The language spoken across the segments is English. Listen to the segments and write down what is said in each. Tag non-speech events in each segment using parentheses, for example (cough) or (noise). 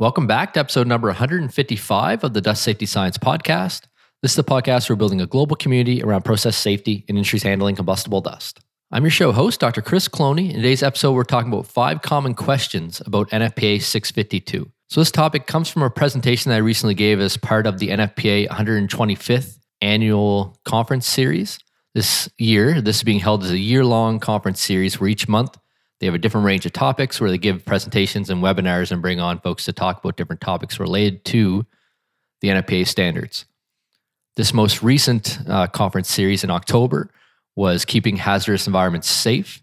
Welcome back to episode number 155 of the Dust Safety Science Podcast. This is the podcast where we're building a global community around process safety and industries handling combustible dust. I'm your show host, Dr. Chris Cloney. In today's episode, we're talking about five common questions about NFPA 652. So, this topic comes from a presentation that I recently gave as part of the NFPA 125th annual conference series. This year, this is being held as a year long conference series where each month they have a different range of topics where they give presentations and webinars and bring on folks to talk about different topics related to the NFPA standards. This most recent uh, conference series in October was Keeping Hazardous Environments Safe.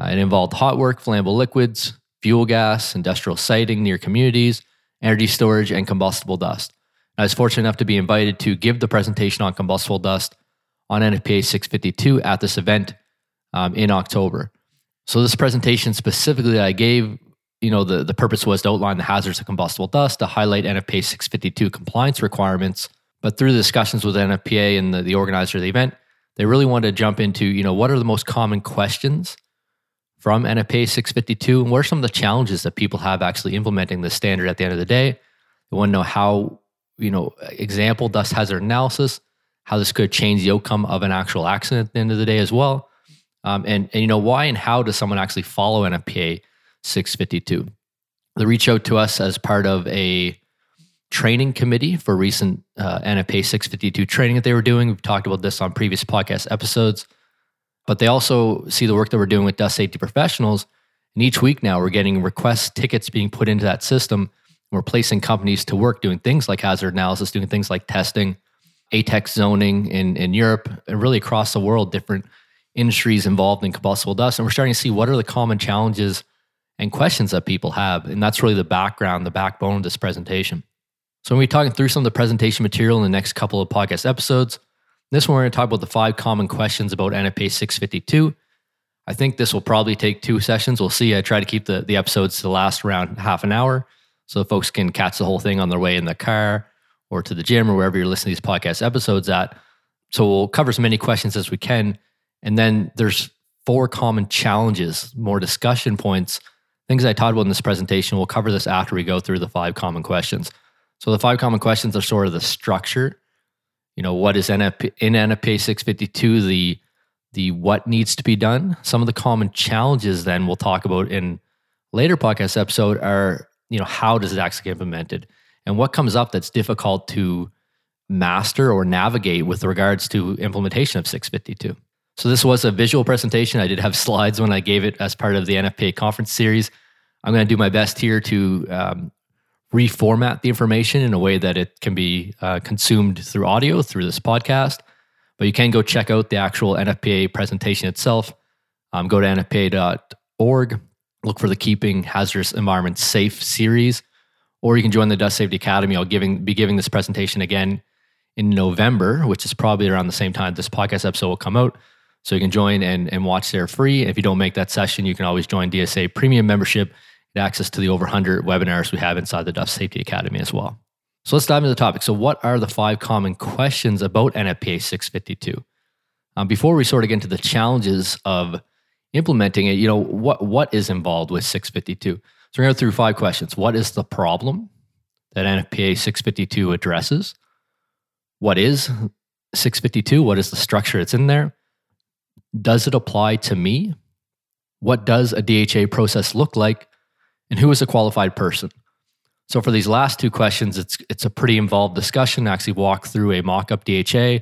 Uh, it involved hot work, flammable liquids, fuel gas, industrial siting near communities, energy storage, and combustible dust. I was fortunate enough to be invited to give the presentation on combustible dust on NFPA 652 at this event um, in October. So this presentation specifically I gave, you know, the, the purpose was to outline the hazards of combustible dust, to highlight NFPA 652 compliance requirements. But through the discussions with NFPA and the, the organizer of the event, they really wanted to jump into, you know, what are the most common questions from NFPA 652 and what are some of the challenges that people have actually implementing the standard at the end of the day? They want to know how, you know, example dust hazard analysis, how this could change the outcome of an actual accident at the end of the day as well um, and, and, you know, why and how does someone actually follow NFPA 652? They reach out to us as part of a training committee for recent uh, NFPA 652 training that they were doing. We've talked about this on previous podcast episodes, but they also see the work that we're doing with dust safety professionals. And each week now, we're getting request tickets being put into that system. We're placing companies to work doing things like hazard analysis, doing things like testing, ATEX zoning in, in Europe, and really across the world, different industries involved in combustible dust. And we're starting to see what are the common challenges and questions that people have. And that's really the background, the backbone of this presentation. So, we're talking through some of the presentation material in the next couple of podcast episodes. This one, we're going to talk about the five common questions about NFPA 652. I think this will probably take two sessions. We'll see. I try to keep the, the episodes to last around half an hour so folks can catch the whole thing on their way in the car or to the gym or wherever you're listening to these podcast episodes at. So, we'll cover as many questions as we can and then there's four common challenges, more discussion points, things I talked about in this presentation. We'll cover this after we go through the five common questions. So the five common questions are sort of the structure. You know, what is NFP, in NFPA 652, the the what needs to be done. Some of the common challenges then we'll talk about in later podcast episode are, you know, how does it actually get implemented? And what comes up that's difficult to master or navigate with regards to implementation of 652. So this was a visual presentation. I did have slides when I gave it as part of the NFPA conference series. I'm going to do my best here to um, reformat the information in a way that it can be uh, consumed through audio through this podcast. But you can go check out the actual NFPA presentation itself. Um, go to nfpa.org, look for the Keeping Hazardous Environments Safe series, or you can join the Dust Safety Academy. I'll giving, be giving this presentation again in November, which is probably around the same time this podcast episode will come out. So you can join and, and watch there free. If you don't make that session, you can always join DSA premium membership, get access to the over 100 webinars we have inside the Dust Safety Academy as well. So let's dive into the topic. So, what are the five common questions about NFPA 652? Um, before we sort of get into the challenges of implementing it, you know, what, what is involved with 652? So, we're going to go through five questions. What is the problem that NFPA 652 addresses? What is 652? What is the structure that's in there? Does it apply to me? What does a DHA process look like? And who is a qualified person? So for these last two questions, it's it's a pretty involved discussion. I actually walk through a mock-up DHA,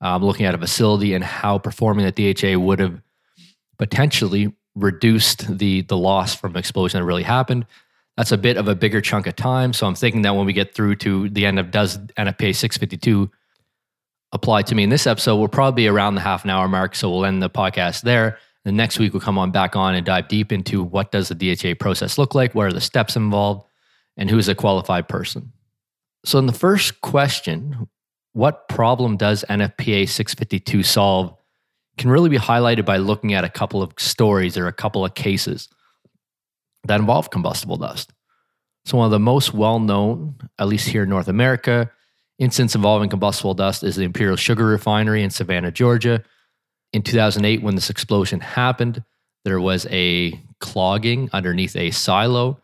um, looking at a facility and how performing the DHA would have potentially reduced the the loss from explosion that really happened. That's a bit of a bigger chunk of time. So I'm thinking that when we get through to the end of does NFPA 652 apply to me in this episode will probably be around the half an hour mark. So we'll end the podcast there. The next week we'll come on back on and dive deep into what does the DHA process look like, what are the steps involved, and who is a qualified person. So in the first question, what problem does NFPA 652 solve can really be highlighted by looking at a couple of stories or a couple of cases that involve combustible dust. So one of the most well-known, at least here in North America, instance involving combustible dust is the Imperial Sugar Refinery in Savannah, Georgia. In 2008, when this explosion happened, there was a clogging underneath a silo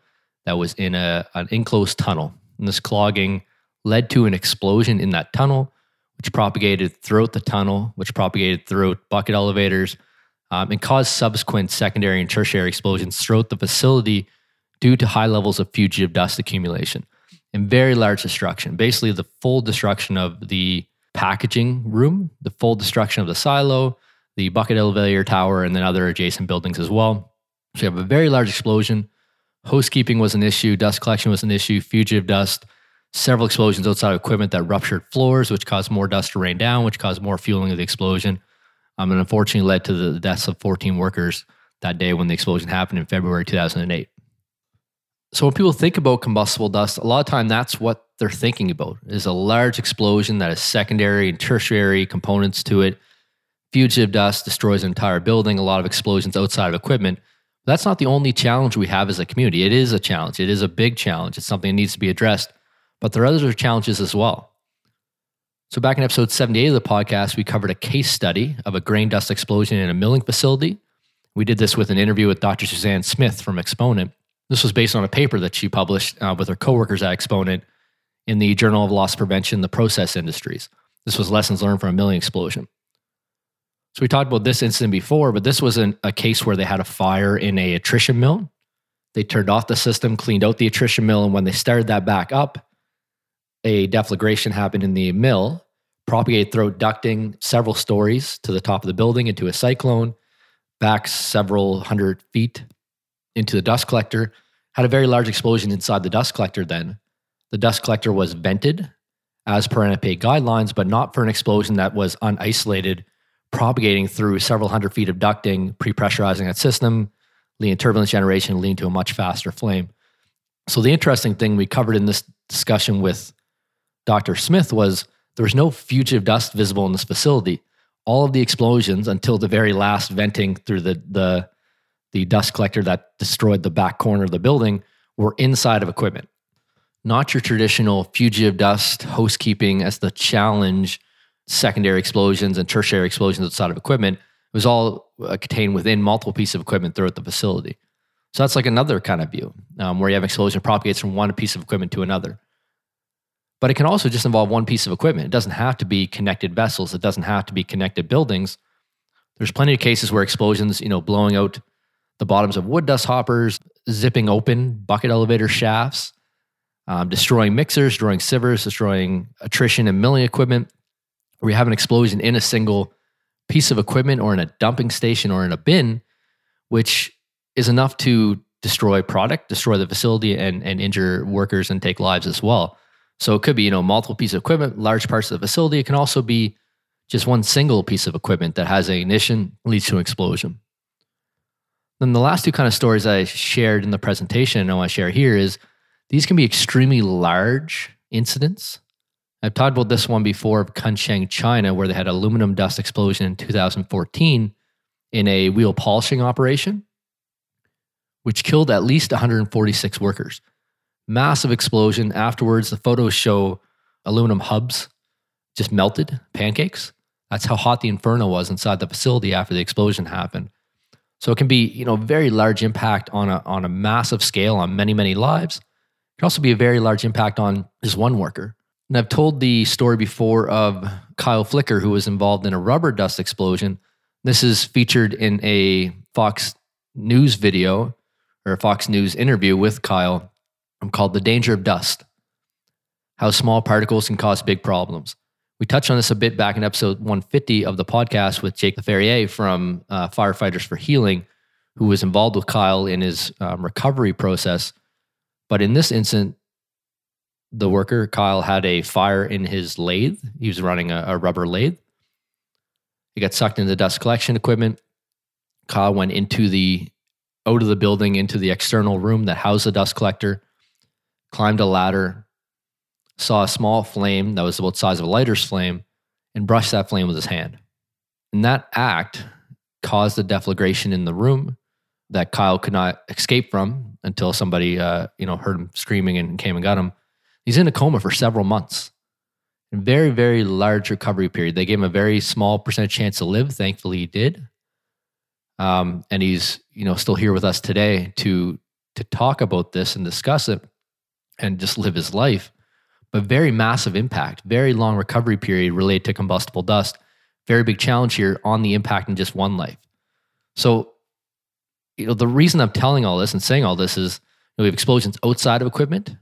that was in a, an enclosed tunnel. And this clogging led to an explosion in that tunnel, which propagated throughout the tunnel, which propagated throughout bucket elevators, um, and caused subsequent secondary and tertiary explosions throughout the facility due to high levels of fugitive dust accumulation and very large destruction. Basically, the full destruction of the packaging room, the full destruction of the silo, the bucket elevator tower, and then other adjacent buildings as well. So you have a very large explosion. Housekeeping was an issue, dust collection was an issue, fugitive dust, several explosions outside of equipment that ruptured floors, which caused more dust to rain down, which caused more fueling of the explosion. Um, and unfortunately led to the deaths of 14 workers that day when the explosion happened in February 2008. So when people think about combustible dust, a lot of time that's what they're thinking about is a large explosion that has secondary and tertiary components to it. Fugitive dust destroys an entire building, a lot of explosions outside of equipment. That's not the only challenge we have as a community. It is a challenge. It is a big challenge. It's something that needs to be addressed, but there are other challenges as well. So back in episode 78 of the podcast, we covered a case study of a grain dust explosion in a milling facility. We did this with an interview with Dr. Suzanne Smith from Exponent. This was based on a paper that she published uh, with her coworkers at Exponent in the Journal of Loss Prevention, the process industries. This was lessons learned from a milling explosion. So we talked about this incident before, but this was an, a case where they had a fire in a attrition mill. They turned off the system, cleaned out the attrition mill, and when they started that back up, a deflagration happened in the mill, propagated through ducting several stories to the top of the building into a cyclone, back several hundred feet into the dust collector, had a very large explosion inside the dust collector then. The dust collector was vented as per NFPA guidelines, but not for an explosion that was unisolated, propagating through several hundred feet of ducting, pre-pressurizing that system, leading turbulence generation, leading to a much faster flame. So the interesting thing we covered in this discussion with Dr. Smith was there was no fugitive dust visible in this facility. All of the explosions until the very last venting through the the the dust collector that destroyed the back corner of the building were inside of equipment. Not your traditional fugitive dust housekeeping as the challenge, secondary explosions and tertiary explosions outside of equipment. It was all uh, contained within multiple pieces of equipment throughout the facility. So that's like another kind of view um, where you have explosion propagates from one piece of equipment to another. But it can also just involve one piece of equipment. It doesn't have to be connected vessels. It doesn't have to be connected buildings. There's plenty of cases where explosions, you know, blowing out the bottoms of wood dust hoppers, zipping open bucket elevator shafts, um, destroying mixers, destroying sievers, destroying attrition and milling equipment. You have an explosion in a single piece of equipment or in a dumping station or in a bin, which is enough to destroy product, destroy the facility, and, and injure workers and take lives as well. So it could be, you know, multiple pieces of equipment, large parts of the facility. It can also be just one single piece of equipment that has a ignition, leads to an explosion. Then the last two kind of stories I shared in the presentation and I want to share here is these can be extremely large incidents. I've talked about this one before of Kunshan, China, where they had aluminum dust explosion in 2014 in a wheel polishing operation, which killed at least 146 workers. Massive explosion. Afterwards, the photos show aluminum hubs just melted, pancakes. That's how hot the inferno was inside the facility after the explosion happened. So it can be, you know, very large impact on a on a massive scale on many many lives. It can also be a very large impact on just one worker. And I've told the story before of Kyle Flicker, who was involved in a rubber dust explosion. This is featured in a Fox News video or a Fox News interview with Kyle um, called The Danger of Dust How Small Particles Can Cause Big Problems. We touched on this a bit back in episode 150 of the podcast with Jake Leferrier from uh, Firefighters for Healing, who was involved with Kyle in his um, recovery process. But in this incident, the worker, Kyle, had a fire in his lathe. He was running a, a rubber lathe. He got sucked into the dust collection equipment. Kyle went into the out of the building into the external room that housed the dust collector, climbed a ladder, saw a small flame that was about the size of a lighter's flame and brushed that flame with his hand. And that act caused a deflagration in the room that Kyle could not escape from until somebody, uh, you know, heard him screaming and came and got him. He's in a coma for several months. Very, very large recovery period. They gave him a very small percent chance to live. Thankfully, he did. Um, and he's, you know, still here with us today to to talk about this and discuss it and just live his life. But very massive impact, very long recovery period related to combustible dust. Very big challenge here on the impact in just one life. So, you know, the reason I'm telling all this and saying all this is you know, we have explosions outside of equipment,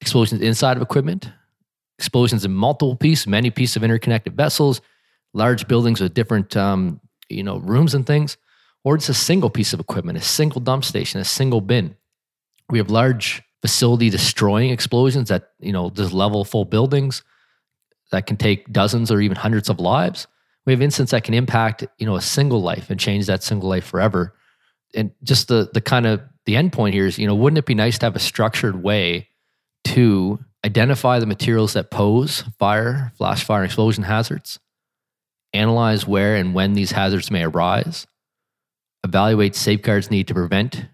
explosions inside of equipment, explosions in multiple pieces, many pieces of interconnected vessels, large buildings with different, um, you know, rooms and things, or it's a single piece of equipment, a single dump station, a single bin. We have large facility destroying explosions that, you know, just level full buildings that can take dozens or even hundreds of lives. We have incidents that can impact, you know, a single life and change that single life forever. And just the the kind of the end point here is, you know, wouldn't it be nice to have a structured way to identify the materials that pose fire, flash fire, and explosion hazards, analyze where and when these hazards may arise, evaluate safeguards needed to prevent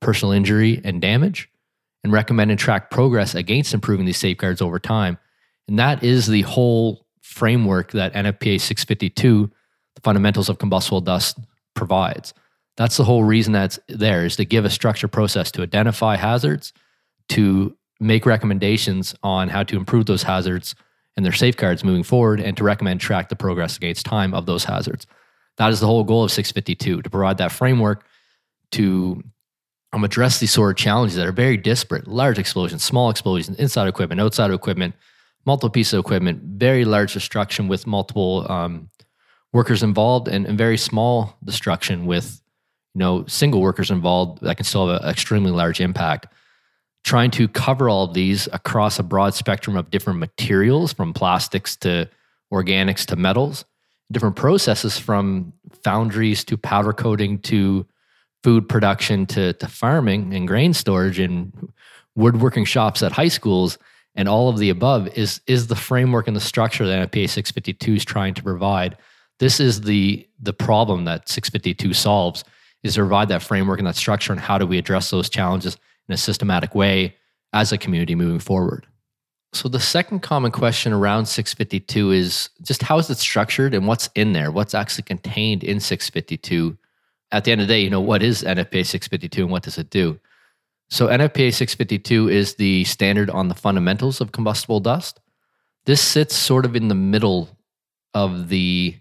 personal injury and damage, and recommend and track progress against improving these safeguards over time. And that is the whole framework that NFPA 652, the fundamentals of combustible dust, provides. That's the whole reason that's there is to give a structured process to identify hazards, to make recommendations on how to improve those hazards and their safeguards moving forward, and to recommend track the progress against time of those hazards. That is the whole goal of 652 to provide that framework to um, address these sort of challenges that are very disparate. Large explosions, small explosions, inside equipment, outside equipment, multiple pieces of equipment, very large destruction with multiple um, workers involved, and, and, very small destruction with you know single workers involved that can still have an extremely large impact. Trying to cover all of these across a broad spectrum of different materials from plastics to organics to metals, different processes from foundries to powder coating to food production to, to farming and grain storage and woodworking shops at high schools and all of the above is is the framework and the structure that NFPA 652 is trying to provide. This is the the problem that 652 solves is to provide that framework and that structure and how do we address those challenges in a systematic way as a community moving forward. So the second common question around 652 is just how is it structured and what's in there? What's actually contained in 652? At the end of the day, you know, what is NFPA 652 and what does it do? So NFPA 652 is the standard on the fundamentals of combustible dust. This sits sort of in the middle of the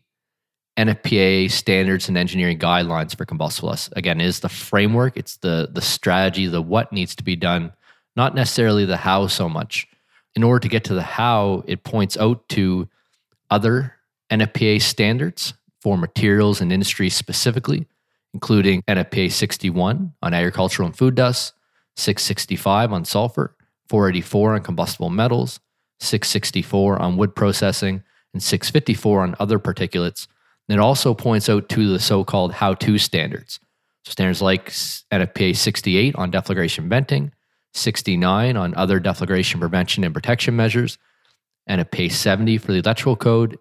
NFPA standards and engineering guidelines for combustible dust. again is the framework it's the the strategy the what needs to be done not necessarily the how so much in order to get to the how it points out to other NFPA standards for materials and industries specifically including NFPA 61 on agricultural and food dust 665 on sulfur 484 on combustible metals 664 on wood processing and 654 on other particulates and it also points out to the so called how to standards. So standards like NFPA 68 on deflagration venting, 69 on other deflagration prevention and protection measures, NFPA 70 for the electrical code,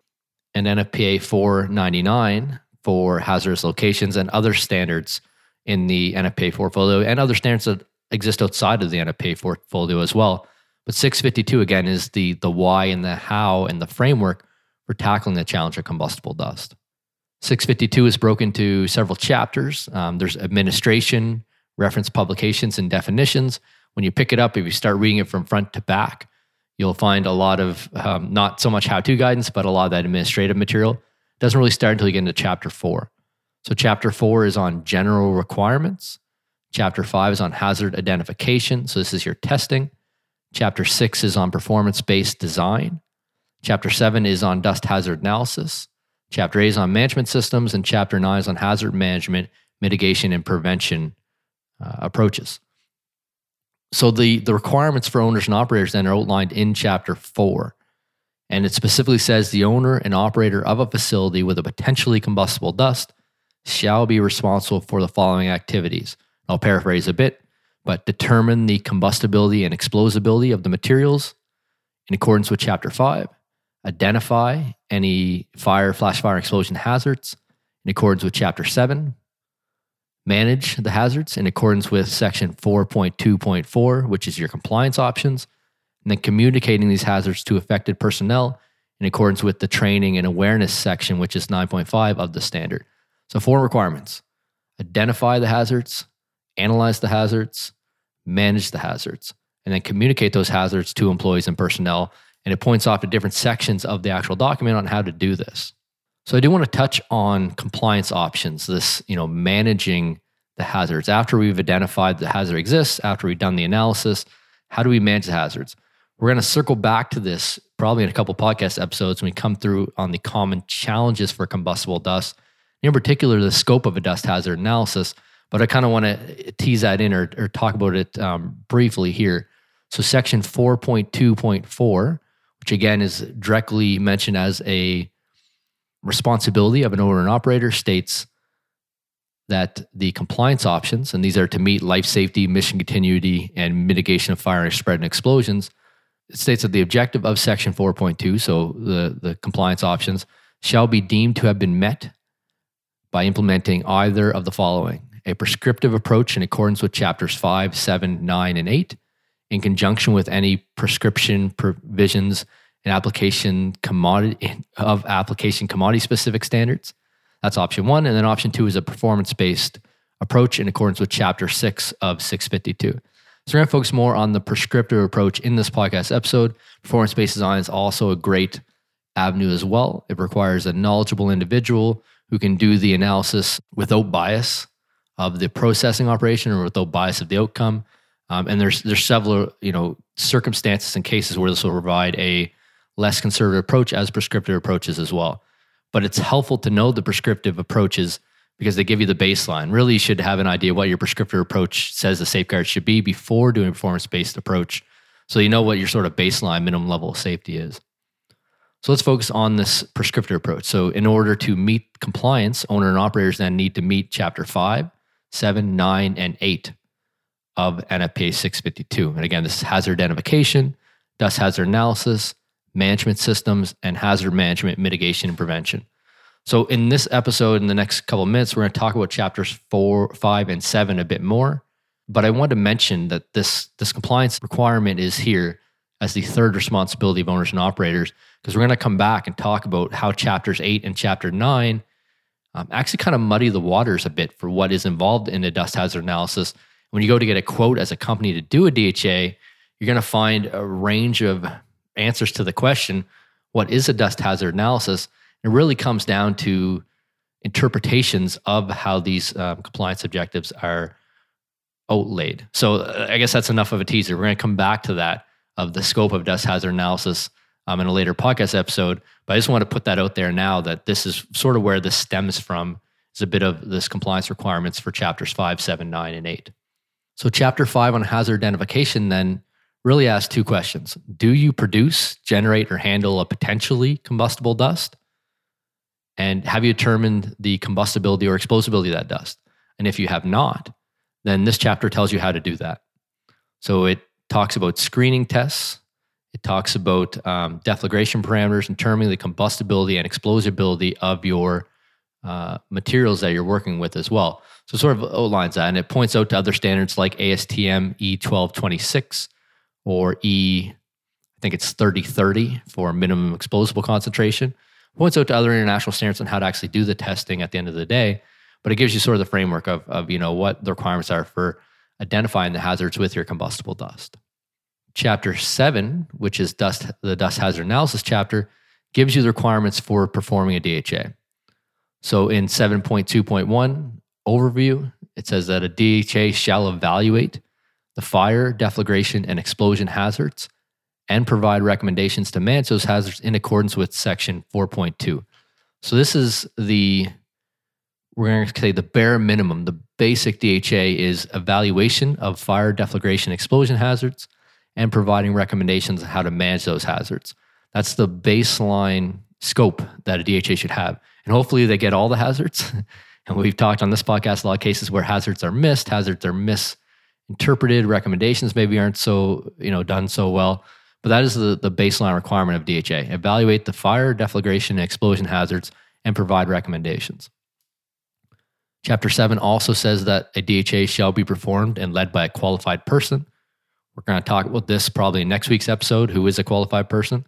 and NFPA 499 for hazardous locations and other standards in the NFPA portfolio and other standards that exist outside of the NFPA portfolio as well. But 652 again is the the why and the how and the framework for tackling the challenge of combustible dust. 652 is broken into several chapters. Um, there's administration, reference publications, and definitions. When you pick it up, if you start reading it from front to back, you'll find a lot of um, not so much how to guidance, but a lot of that administrative material. Doesn't really start until you get into chapter four. So, chapter four is on general requirements. Chapter five is on hazard identification. So, this is your testing. Chapter six is on performance based design. Chapter seven is on dust hazard analysis. Chapter 8 is on management systems, and Chapter 9 is on hazard management, mitigation, and prevention uh, approaches. So the, the requirements for owners and operators then are outlined in Chapter 4. And it specifically says the owner and operator of a facility with a potentially combustible dust shall be responsible for the following activities. I'll paraphrase a bit, but determine the combustibility and explosibility of the materials in accordance with Chapter 5 identify any fire, flash fire, explosion hazards in accordance with Chapter 7, manage the hazards in accordance with Section 4.2.4, which is your compliance options, and then communicating these hazards to affected personnel in accordance with the training and awareness section, which is 9.5 of the standard. So, four requirements identify the hazards analyze the hazards, manage the hazards, and then communicate those hazards to employees and personnel. And it points off to different sections of the actual document on how to do this. So I do want to touch on compliance options, this, you know, managing the hazards. After we've identified the hazard exists, after we've done the analysis, how do we manage the hazards? We're going to circle back to this probably in a couple podcast episodes when we come through on the common challenges for combustible dust, in particular, the scope of a dust hazard analysis. But I kind of want to tease that in or, or talk about it um, briefly here. So, section 4.2.4, which again is directly mentioned as a responsibility of an owner and operator, states that the compliance options, and these are to meet life safety, mission continuity, and mitigation of fire spread and explosions. States that the objective of Section 4.2, so the, the compliance options, shall be deemed to have been met by implementing either of the following a prescriptive approach in accordance with chapters 5, 7, 9, and 8, in conjunction with any prescription provisions and application commodity of application commodity specific standards. That's option one. And then option two is a performance based approach in accordance with chapter six of 652. So we're going to focus more on the prescriptive approach in this podcast episode. Performance based design is also a great avenue as well. It requires a knowledgeable individual who can do the analysis without bias of the processing operation or without bias of the outcome. Um, and there's there's several you know circumstances and cases where this will provide a less conservative approach as prescriptive approaches as well. But it's helpful to know the prescriptive approaches because they give you the baseline. Really, you should have an idea what your prescriptive approach says the safeguard should be before doing a performance based approach. So you know what your sort of baseline minimum level of safety is. So let's focus on this prescriptive approach. So, in order to meet compliance, owner and operators then need to meet chapter five, seven, nine, and eight of NFPA 652. And again, this is hazard identification, dust hazard analysis, management systems, and hazard management, mitigation, and prevention. So, in this episode, in the next couple of minutes, we're going to talk about chapters four, five, and seven a bit more. But I want to mention that this, this compliance requirement is here as the third responsibility of owners and operators, because we're going to come back and talk about how chapters eight and chapter nine um, actually kind of muddy the waters a bit for what is involved in a dust hazard analysis. When you go to get a quote as a company to do a DHA, you're going to find a range of answers to the question, what is a dust hazard analysis? It really comes down to interpretations of how these um, compliance objectives are outlaid. So uh, I guess that's enough of a teaser. We're going to come back to that of the scope of dust hazard analysis um, in a later podcast episode. But I just want to put that out there now that this is sort of where this stems from. Is a bit of this compliance requirements for chapters five, seven, nine, and eight. So chapter five on hazard identification then really asks two questions Do you produce, generate, or handle a potentially combustible dust? And have you determined the combustibility or explosibility of that dust? And if you have not, then this chapter tells you how to do that. So it talks about screening tests, it talks about um, deflagration parameters and determining the combustibility and explosibility of your uh, materials that you're working with as well. So sort of outlines that, and it points out to other standards like ASTM E1226, or E, I think it's 3030 for minimum explosible concentration. Points out to other international standards on how to actually do the testing at the end of the day, but it gives you sort of the framework of, of you know what the requirements are for identifying the hazards with your combustible dust. Chapter seven, which is dust the dust hazard analysis chapter, gives you the requirements for performing a DHA. So in 7.2.1 overview, it says that a DHA shall evaluate the fire, deflagration, and explosion hazards, and provide recommendations to manage those hazards in accordance with Section 4.2. So, this is the, we're going to say the bare minimum. The basic DHA is evaluation of fire, deflagration, explosion hazards, and providing recommendations on how to manage those hazards. That's the baseline scope that a DHA should have. And hopefully, they get all the hazards. (laughs) and we've talked on this podcast a lot of cases where hazards are missed, hazards are missed interpreted recommendations maybe aren't so you know done so well but that is the, the baseline requirement of dha evaluate the fire deflagration and explosion hazards and provide recommendations. Chapter 7 also says that a dha shall be performed and led by a qualified person. We're going to talk about this probably in next week's episode who is a qualified person.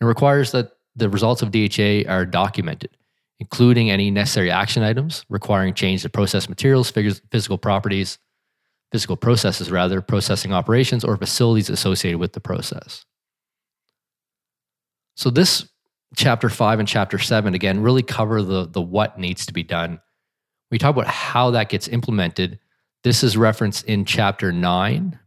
It requires that the results of dha are documented including any necessary action items requiring change to process materials physical properties physical processes, rather, processing operations, or facilities associated with the process. So, this chapter five and chapter seven, again, really cover the, the what needs to be done. We talk about how that gets implemented. This is referenced in chapter nine,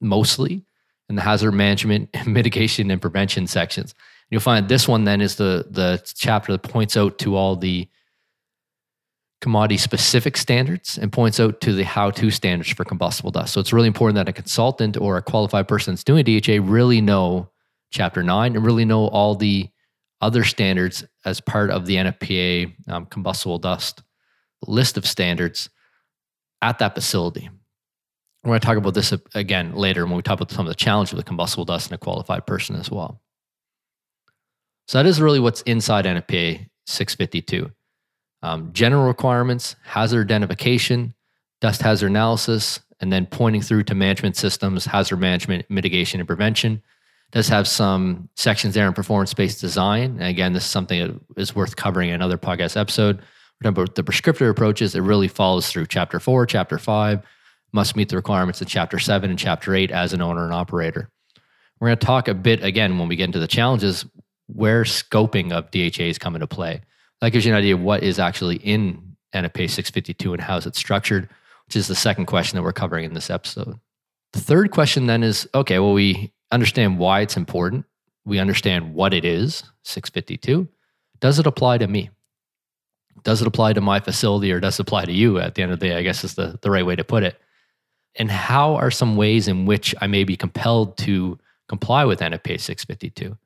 mostly in the hazard management, (laughs) mitigation, and prevention sections. You'll find this one then is the, the chapter that points out to all the commodity specific standards and points out to the how to standards for combustible dust. So it's really important that a consultant or a qualified person that's doing DHA really know chapter nine and really know all the other standards as part of the NFPA um, combustible dust list of standards at that facility. We're going to talk about this again later when we talk about some of the challenges with combustible dust and a qualified person as well. So that is really what's inside NFPA 652 um, general requirements, hazard identification, dust hazard analysis, and then pointing through to management systems, hazard management, mitigation, and prevention. Does have some sections there in performance based design. And again, this is something that is worth covering in another podcast episode. About the prescriptive approaches. It really follows through chapter four, chapter five, must meet the requirements of chapter seven and chapter eight as an owner and operator. We're going to talk a bit again when we get into the challenges where scoping of DHAs come into play that gives you an idea of what is actually in NFPA 652 and how is it structured, which is the second question that we're covering in this episode. The third question then is okay, well, we understand why it's important. We understand what it is, 652. Does it apply to me? Does it apply to my facility or does it apply to you at the end of the day? I guess is the, the right way to put it. And how are some ways in which I may be compelled to comply with NFPA 652?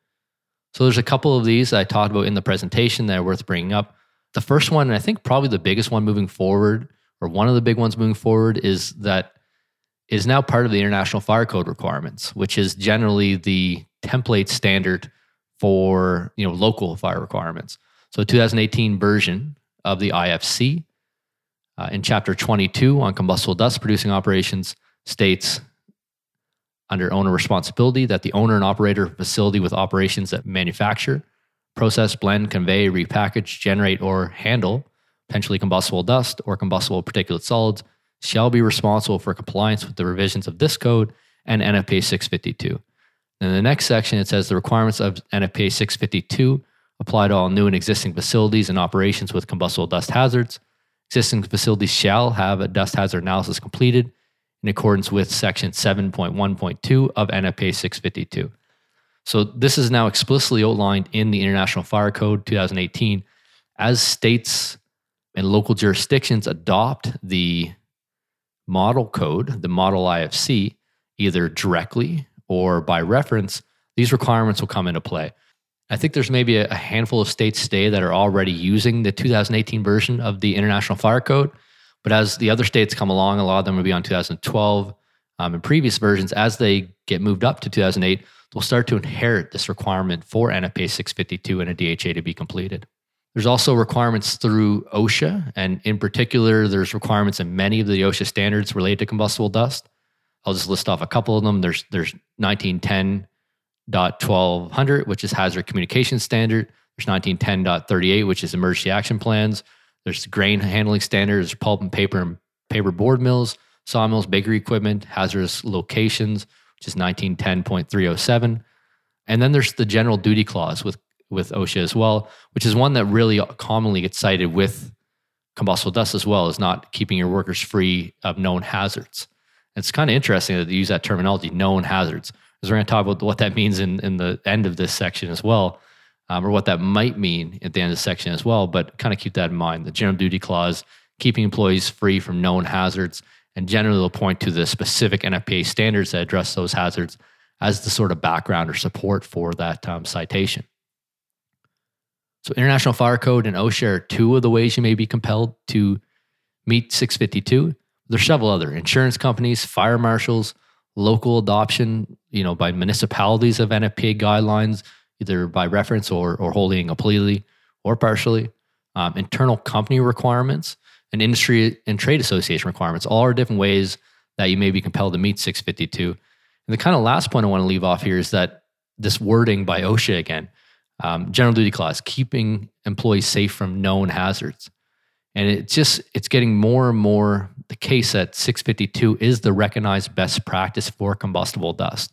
So there's a couple of these that I talked about in the presentation that are worth bringing up. The first one, and I think probably the biggest one moving forward, or one of the big ones moving forward, is that is now part of the International Fire Code requirements, which is generally the template standard for you know local fire requirements. So 2018 version of the IFC uh, in Chapter 22 on combustible dust producing operations states under owner responsibility that the owner and operator facility with operations that manufacture, process, blend, convey, repackage, generate, or handle potentially combustible dust or combustible particulate solids shall be responsible for compliance with the revisions of this code and NFPA 652. In the next section, it says the requirements of NFPA 652 apply to all new and existing facilities and operations with combustible dust hazards. Existing facilities shall have a dust hazard analysis completed in accordance with section 7.1.2 of NFPA 652. So this is now explicitly outlined in the International Fire Code 2018 as states and local jurisdictions adopt the model code, the model IFC, either directly or by reference, these requirements will come into play. I think there's maybe a handful of states today that are already using the 2018 version of the International Fire Code. But as the other states come along, a lot of them will be on 2012 um, and previous versions. As they get moved up to 2008, they'll start to inherit this requirement for NFPA 652 and a DHA to be completed. There's also requirements through OSHA, and in particular, there's requirements in many of the OSHA standards related to combustible dust. I'll just list off a couple of them. There's there's 1910.1200, which is hazard communication standard. There's 1910.38, which is emergency action plans. There's grain handling standards, pulp and paper and paper board mills, sawmills, bakery equipment, hazardous locations, which is 1910.307. And then there's the general duty clause with, with OSHA as well, which is one that really commonly gets cited with combustible dust as well, is not keeping your workers free of known hazards. It's kind of interesting that they use that terminology, known hazards, because we're going to talk about what that means in, in the end of this section as well um, or what that might mean at the end of the section as well. But kind of keep that in mind. The general duty clause, keeping employees free from known hazards, and generally they'll point to the specific NFPA standards that address those hazards as the sort of background or support for that um, citation. So, International Fire Code and OSHA are two of the ways you may be compelled to meet 652. There's several other insurance companies, fire marshals, local adoption, you know, by municipalities of NFPA guidelines, either by reference or, or holding completely or partially, um, internal company requirements, and industry and trade association requirements. All are different ways that you may be compelled to meet 652. And the kind of last point I want to leave off here is that this wording by OSHA again, um, general duty clause, keeping employees safe from known hazards. And it's just it's getting more and more the case that 652 is the recognized best practice for combustible dust.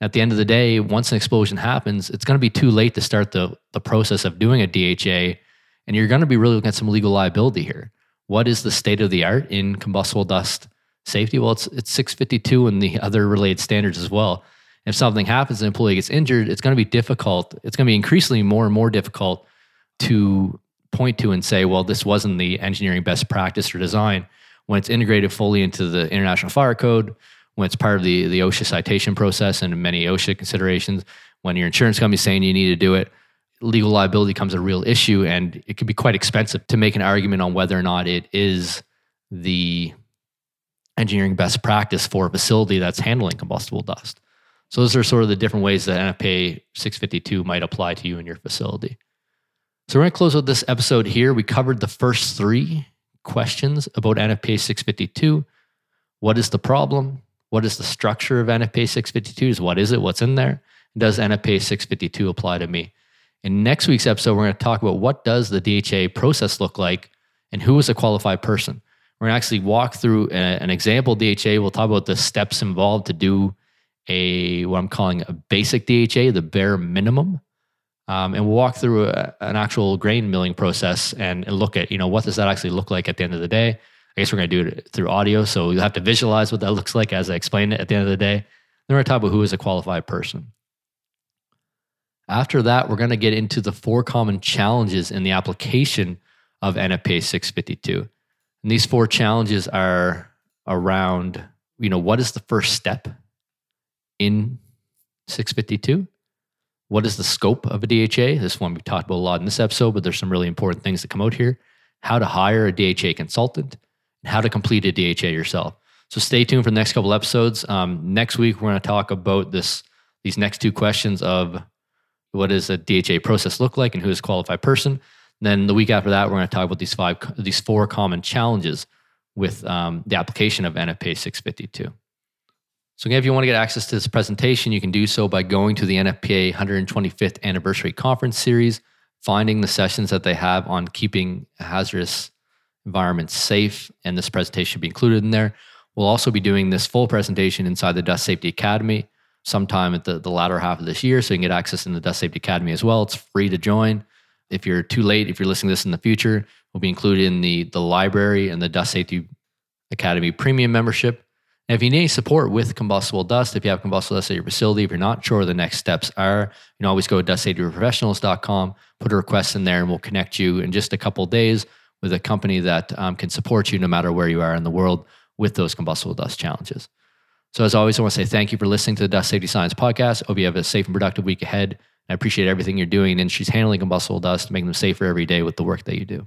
At the end of the day, once an explosion happens, it's going to be too late to start the, the process of doing a DHA, and you're going to be really looking at some legal liability here. What is the state of the art in combustible dust safety? Well, it's, it's 652 and the other related standards as well. If something happens, and an employee gets injured, it's going to be difficult. It's going to be increasingly more and more difficult to point to and say, well, this wasn't the engineering best practice or design when it's integrated fully into the International Fire Code, when it's part of the, the OSHA citation process and many OSHA considerations, when your insurance company is saying you need to do it, legal liability becomes a real issue. And it can be quite expensive to make an argument on whether or not it is the engineering best practice for a facility that's handling combustible dust. So those are sort of the different ways that NFPA 652 might apply to you in your facility. So we're going to close with this episode here. We covered the first three questions about NFPA 652. What is the problem? What is the structure of NFPA 652? What is it? What's in there? Does NFPA 652 apply to me? In next week's episode, we're going to talk about what does the DHA process look like and who is a qualified person. We're going to actually walk through an example DHA. We'll talk about the steps involved to do a what I'm calling a basic DHA, the bare minimum. Um, and we'll walk through a, an actual grain milling process and, and, look at, you know, what does that actually look like at the end of the day? I guess we're going to do it through audio. So you'll have to visualize what that looks like as I explain it at the end of the day. Then we're going to talk about who is a qualified person. After that, we're going to get into the four common challenges in the application of NFPA 652. And these four challenges are around, you know, what is the first step in 652? What is the scope of a DHA? This one we talked about a lot in this episode, but there's some really important things that come out here. How to hire a DHA consultant and how to complete a DHA yourself. So stay tuned for the next couple episodes. Um, next week we're going to talk about this these next two questions of what does a DHA process look like and who is a qualified person. Then the week after that we're going to talk about these five these four common challenges with um, the application of NFPA 652. So again, if you want to get access to this presentation, you can do so by going to the NFPA 125th Anniversary Conference Series, finding the sessions that they have on keeping hazardous environments safe, and this presentation should be included in there. We'll also be doing this full presentation inside the Dust Safety Academy sometime at the, the latter half of this year, so you can get access in the Dust Safety Academy as well. It's free to join. If you're too late, if you're listening to this in the future, we'll be included in the, the library and the Dust Safety Academy premium membership. And if you need support with combustible dust, if you have combustible dust at your facility, if you're not sure the next steps are, you can always go to dustsafetyprofessionals.com, put a request in there, and we'll connect you in just a couple days with a company that um, can support you no matter where you are in the world with those combustible dust challenges. So, as always, I want to say thank you for listening to the Dust Safety Science podcast. Hope you have a safe and productive week ahead. I appreciate everything you're doing in industries handling combustible dust, making them safer every day with the work that you do.